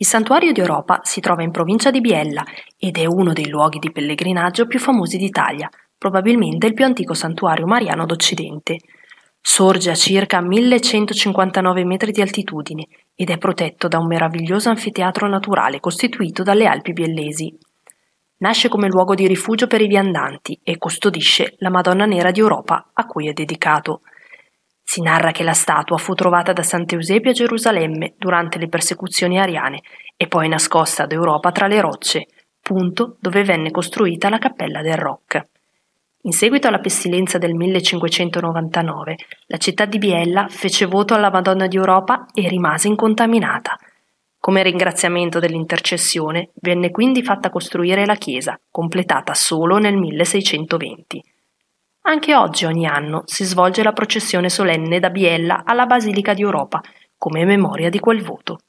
Il santuario di Europa si trova in provincia di Biella ed è uno dei luoghi di pellegrinaggio più famosi d'Italia, probabilmente il più antico santuario mariano d'Occidente. Sorge a circa 1159 metri di altitudine ed è protetto da un meraviglioso anfiteatro naturale costituito dalle Alpi biellesi. Nasce come luogo di rifugio per i viandanti e custodisce la Madonna Nera di Europa a cui è dedicato. Si narra che la statua fu trovata da Sant'Eusebio a Gerusalemme durante le persecuzioni ariane e poi nascosta ad Europa tra le rocce, punto dove venne costruita la cappella del Rock. In seguito alla pestilenza del 1599, la città di Biella fece voto alla Madonna di Europa e rimase incontaminata. Come ringraziamento dell'intercessione venne quindi fatta costruire la chiesa, completata solo nel 1620. Anche oggi ogni anno si svolge la processione solenne da Biella alla Basilica di Europa, come memoria di quel voto.